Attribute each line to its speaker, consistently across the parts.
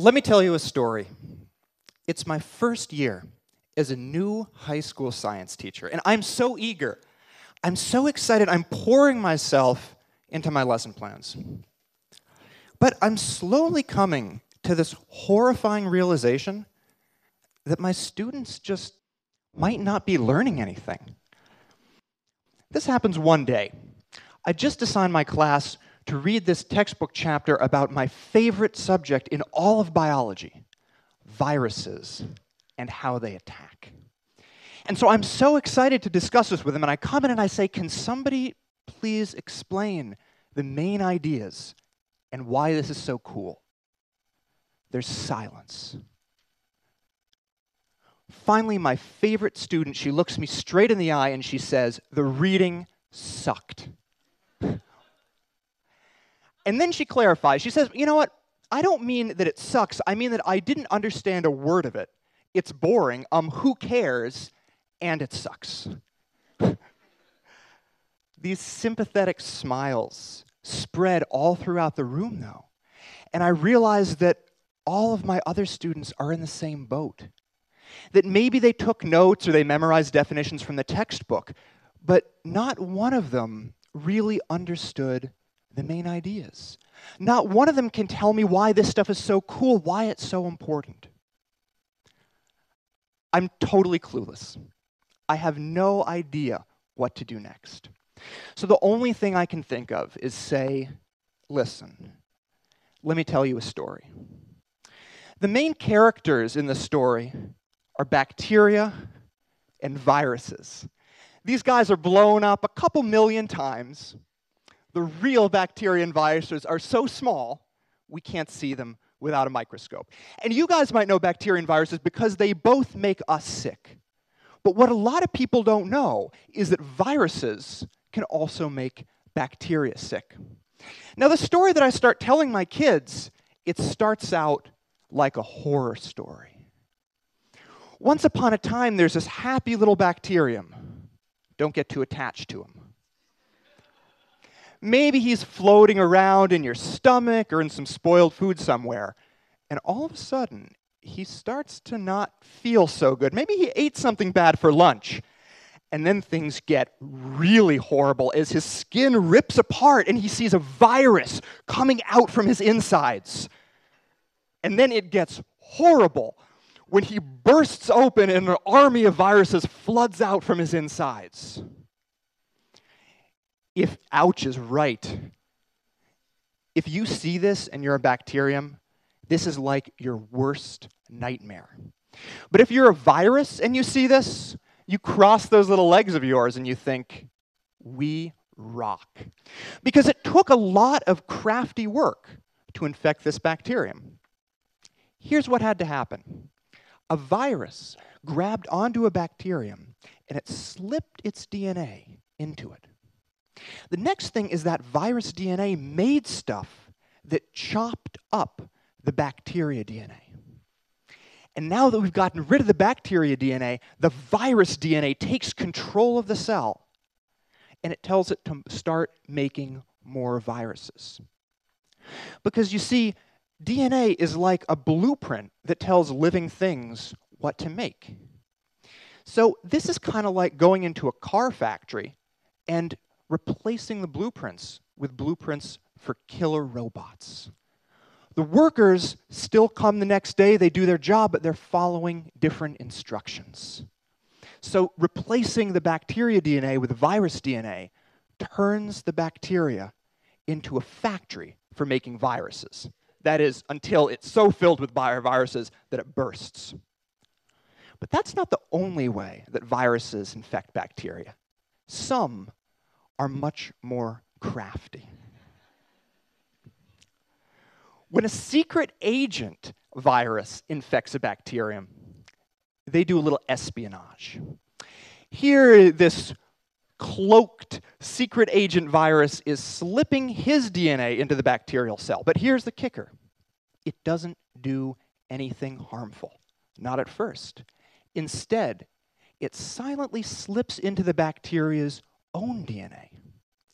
Speaker 1: Let me tell you a story. It's my first year as a new high school science teacher, and I'm so eager. I'm so excited. I'm pouring myself into my lesson plans. But I'm slowly coming to this horrifying realization that my students just might not be learning anything. This happens one day. I just assigned my class to read this textbook chapter about my favorite subject in all of biology viruses and how they attack. And so I'm so excited to discuss this with them, and I come in and I say, Can somebody please explain the main ideas and why this is so cool? There's silence. Finally, my favorite student, she looks me straight in the eye and she says, The reading sucked. And then she clarifies. She says, You know what? I don't mean that it sucks. I mean that I didn't understand a word of it. It's boring. Um, who cares? And it sucks. These sympathetic smiles spread all throughout the room, though. And I realized that all of my other students are in the same boat. That maybe they took notes or they memorized definitions from the textbook, but not one of them really understood the main ideas. Not one of them can tell me why this stuff is so cool, why it's so important. I'm totally clueless. I have no idea what to do next. So the only thing I can think of is say, listen, let me tell you a story. The main characters in the story are bacteria and viruses. These guys are blown up a couple million times the real bacteria and viruses are so small, we can't see them without a microscope. And you guys might know bacteria and viruses because they both make us sick. But what a lot of people don't know is that viruses can also make bacteria sick. Now, the story that I start telling my kids, it starts out like a horror story. Once upon a time, there's this happy little bacterium. Don't get too attached to him. Maybe he's floating around in your stomach or in some spoiled food somewhere. And all of a sudden, he starts to not feel so good. Maybe he ate something bad for lunch. And then things get really horrible as his skin rips apart and he sees a virus coming out from his insides. And then it gets horrible when he bursts open and an army of viruses floods out from his insides if ouch is right. If you see this and you're a bacterium, this is like your worst nightmare. But if you're a virus and you see this, you cross those little legs of yours and you think, we rock. Because it took a lot of crafty work to infect this bacterium. Here's what had to happen a virus grabbed onto a bacterium and it slipped its DNA into it. The next thing is that virus DNA made stuff that chopped up the bacteria DNA. And now that we've gotten rid of the bacteria DNA, the virus DNA takes control of the cell and it tells it to start making more viruses. Because you see, DNA is like a blueprint that tells living things what to make. So this is kind of like going into a car factory and replacing the blueprints with blueprints for killer robots. The workers still come the next day, they do their job, but they're following different instructions. So, replacing the bacteria DNA with virus DNA turns the bacteria into a factory for making viruses. That is, until it's so filled with viruses that it bursts. But that's not the only way that viruses infect bacteria. Some are much more crafty. When a secret agent virus infects a bacterium, they do a little espionage. Here, this cloaked secret agent virus is slipping his DNA into the bacterial cell. But here's the kicker it doesn't do anything harmful, not at first. Instead, it silently slips into the bacteria's own DNA,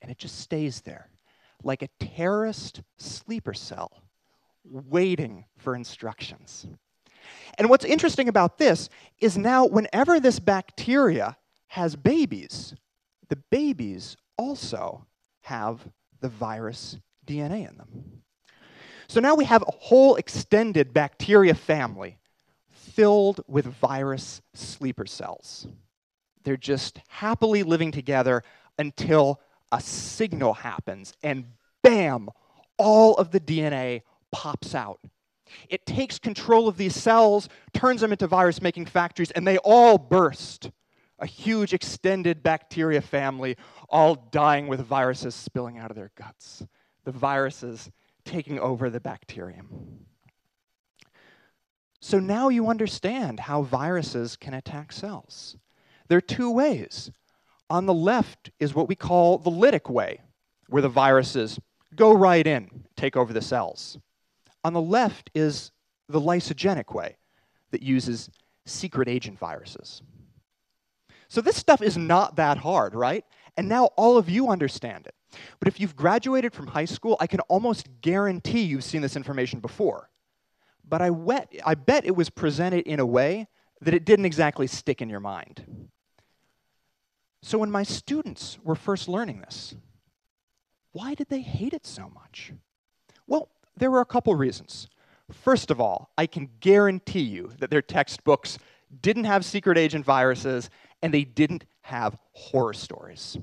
Speaker 1: and it just stays there like a terrorist sleeper cell, waiting for instructions. And what's interesting about this is now, whenever this bacteria has babies, the babies also have the virus DNA in them. So now we have a whole extended bacteria family filled with virus sleeper cells. They're just happily living together until a signal happens, and bam, all of the DNA pops out. It takes control of these cells, turns them into virus making factories, and they all burst. A huge extended bacteria family, all dying with viruses spilling out of their guts. The viruses taking over the bacterium. So now you understand how viruses can attack cells. There are two ways. On the left is what we call the lytic way, where the viruses go right in, take over the cells. On the left is the lysogenic way that uses secret agent viruses. So this stuff is not that hard, right? And now all of you understand it. But if you've graduated from high school, I can almost guarantee you've seen this information before. But I, wet, I bet it was presented in a way that it didn't exactly stick in your mind. So when my students were first learning this, why did they hate it so much? Well, there were a couple reasons. First of all, I can guarantee you that their textbooks didn't have secret agent viruses and they didn't have horror stories.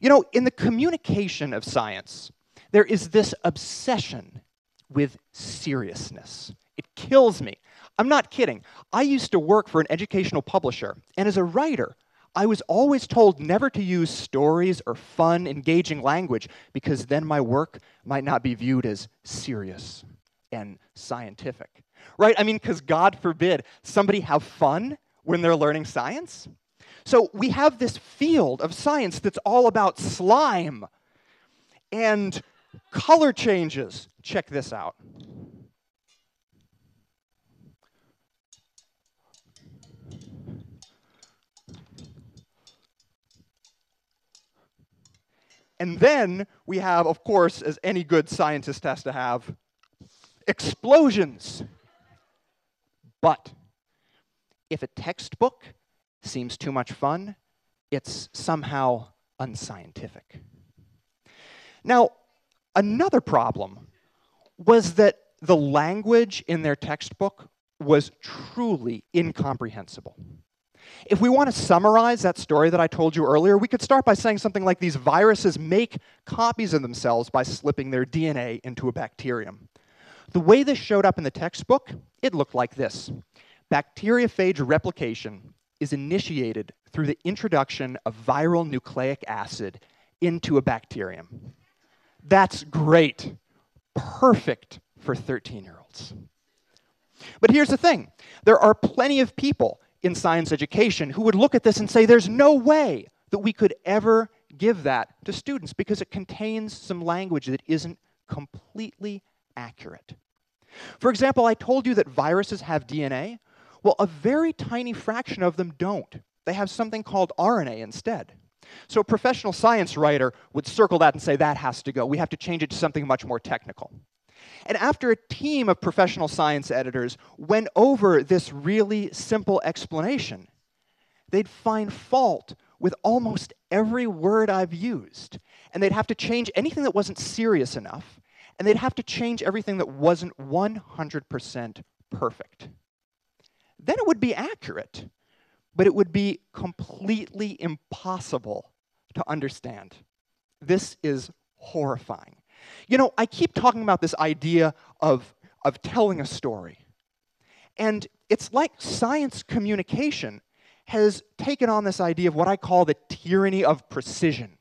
Speaker 1: You know, in the communication of science, there is this obsession with seriousness. It kills me. I'm not kidding. I used to work for an educational publisher, and as a writer, I was always told never to use stories or fun, engaging language because then my work might not be viewed as serious and scientific. Right? I mean, because God forbid somebody have fun when they're learning science. So we have this field of science that's all about slime and color changes. Check this out. And then we have, of course, as any good scientist has to have, explosions. But if a textbook seems too much fun, it's somehow unscientific. Now, another problem was that the language in their textbook was truly incomprehensible. If we want to summarize that story that I told you earlier, we could start by saying something like these viruses make copies of themselves by slipping their DNA into a bacterium. The way this showed up in the textbook, it looked like this. Bacteriophage replication is initiated through the introduction of viral nucleic acid into a bacterium. That's great. Perfect for 13 year olds. But here's the thing there are plenty of people in science education who would look at this and say, there's no way that we could ever give that to students because it contains some language that isn't completely accurate. For example, I told you that viruses have DNA. Well, a very tiny fraction of them don't. They have something called RNA instead. So a professional science writer would circle that and say, that has to go. We have to change it to something much more technical. And after a team of professional science editors went over this really simple explanation, they'd find fault with almost every word I've used. And they'd have to change anything that wasn't serious enough. And they'd have to change everything that wasn't 100% perfect. Then it would be accurate, but it would be completely impossible to understand. This is horrifying. You know, I keep talking about this idea of, of telling a story. And it's like science communication has taken on this idea of what I call the tyranny of precision,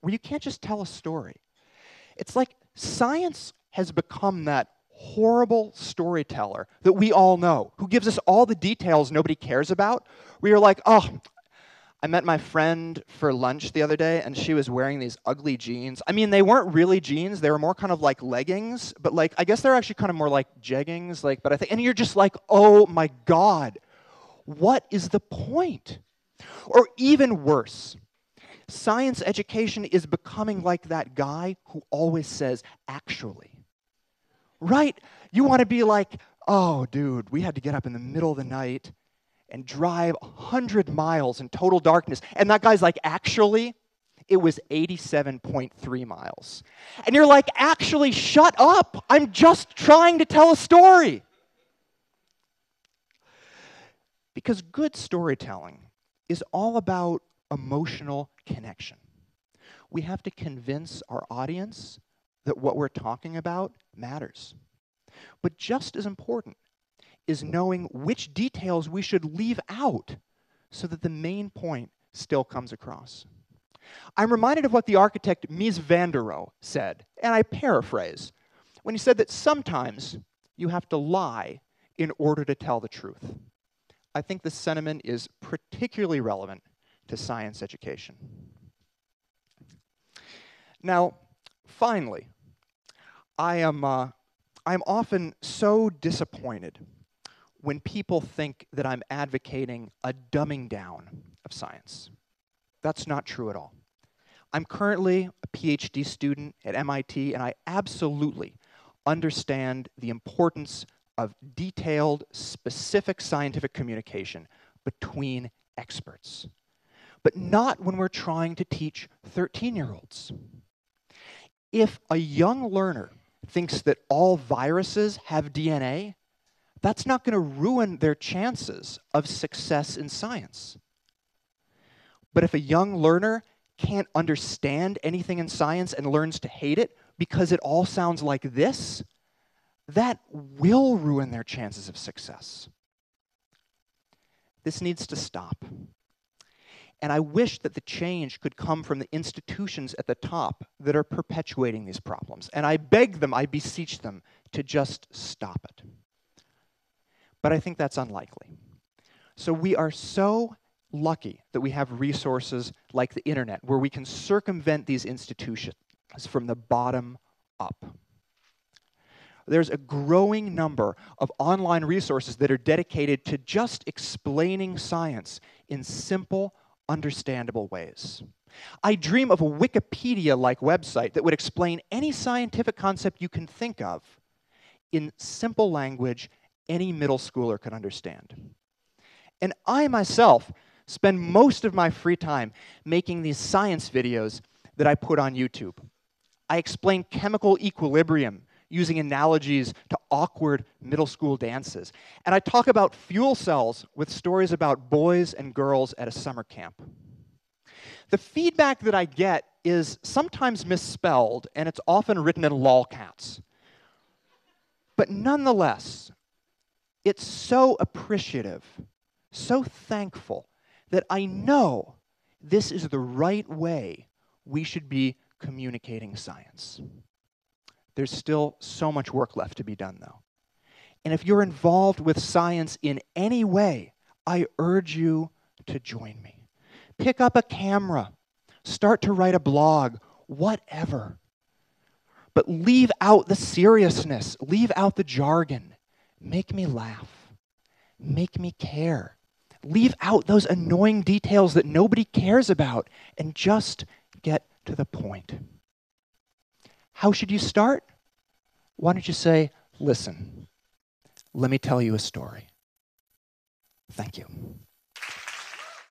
Speaker 1: where you can't just tell a story. It's like science has become that horrible storyteller that we all know, who gives us all the details nobody cares about. We are like, oh, I met my friend for lunch the other day, and she was wearing these ugly jeans. I mean, they weren't really jeans; they were more kind of like leggings, but like I guess they're actually kind of more like jeggings. Like, but I think, and you're just like, oh my god, what is the point? Or even worse, science education is becoming like that guy who always says, actually. right? You want to be like, oh, dude, we had to get up in the middle of the night and drive 100 miles in total darkness. And that guy's like, actually, it was 87.3 miles. And you're like, actually, shut up. I'm just trying to tell a story. Because good storytelling is all about emotional connection. We have to convince our audience that what we're talking about matters. But just as important is knowing which details we should leave out so that the main point still comes across. I'm reminded of what the architect Mies van der Rohe said, and I paraphrase, when he said that sometimes you have to lie in order to tell the truth. I think this sentiment is particularly relevant to science education. Now, finally, I am uh, I'm often so disappointed when people think that I'm advocating a dumbing down of science. That's not true at all. I'm currently a PhD student at MIT, and I absolutely understand the importance of detailed, specific scientific communication between experts, but not when we're trying to teach 13 year olds. If a young learner thinks that all viruses have DNA, that's not going to ruin their chances of success in science. But if a young learner can't understand anything in science and learns to hate it because it all sounds like this, that will ruin their chances of success. This needs to stop. And I wish that the change could come from the institutions at the top that are perpetuating these problems. And I beg them, I beseech them to just stop it. But I think that's unlikely. So we are so lucky that we have resources like the internet where we can circumvent these institutions from the bottom up. There's a growing number of online resources that are dedicated to just explaining science in simple, understandable ways. I dream of a Wikipedia like website that would explain any scientific concept you can think of in simple language any middle schooler could understand. And I myself spend most of my free time making these science videos that I put on YouTube. I explain chemical equilibrium using analogies to awkward middle school dances. And I talk about fuel cells with stories about boys and girls at a summer camp. The feedback that I get is sometimes misspelled, and it's often written in lolcats. But nonetheless, it's so appreciative, so thankful that I know this is the right way we should be communicating science. There's still so much work left to be done, though. And if you're involved with science in any way, I urge you to join me. Pick up a camera, start to write a blog, whatever. But leave out the seriousness, leave out the jargon. Make me laugh, make me care. Leave out those annoying details that nobody cares about and just get to the point. How should you start? Why don't you say, Listen, let me tell you a story. Thank you.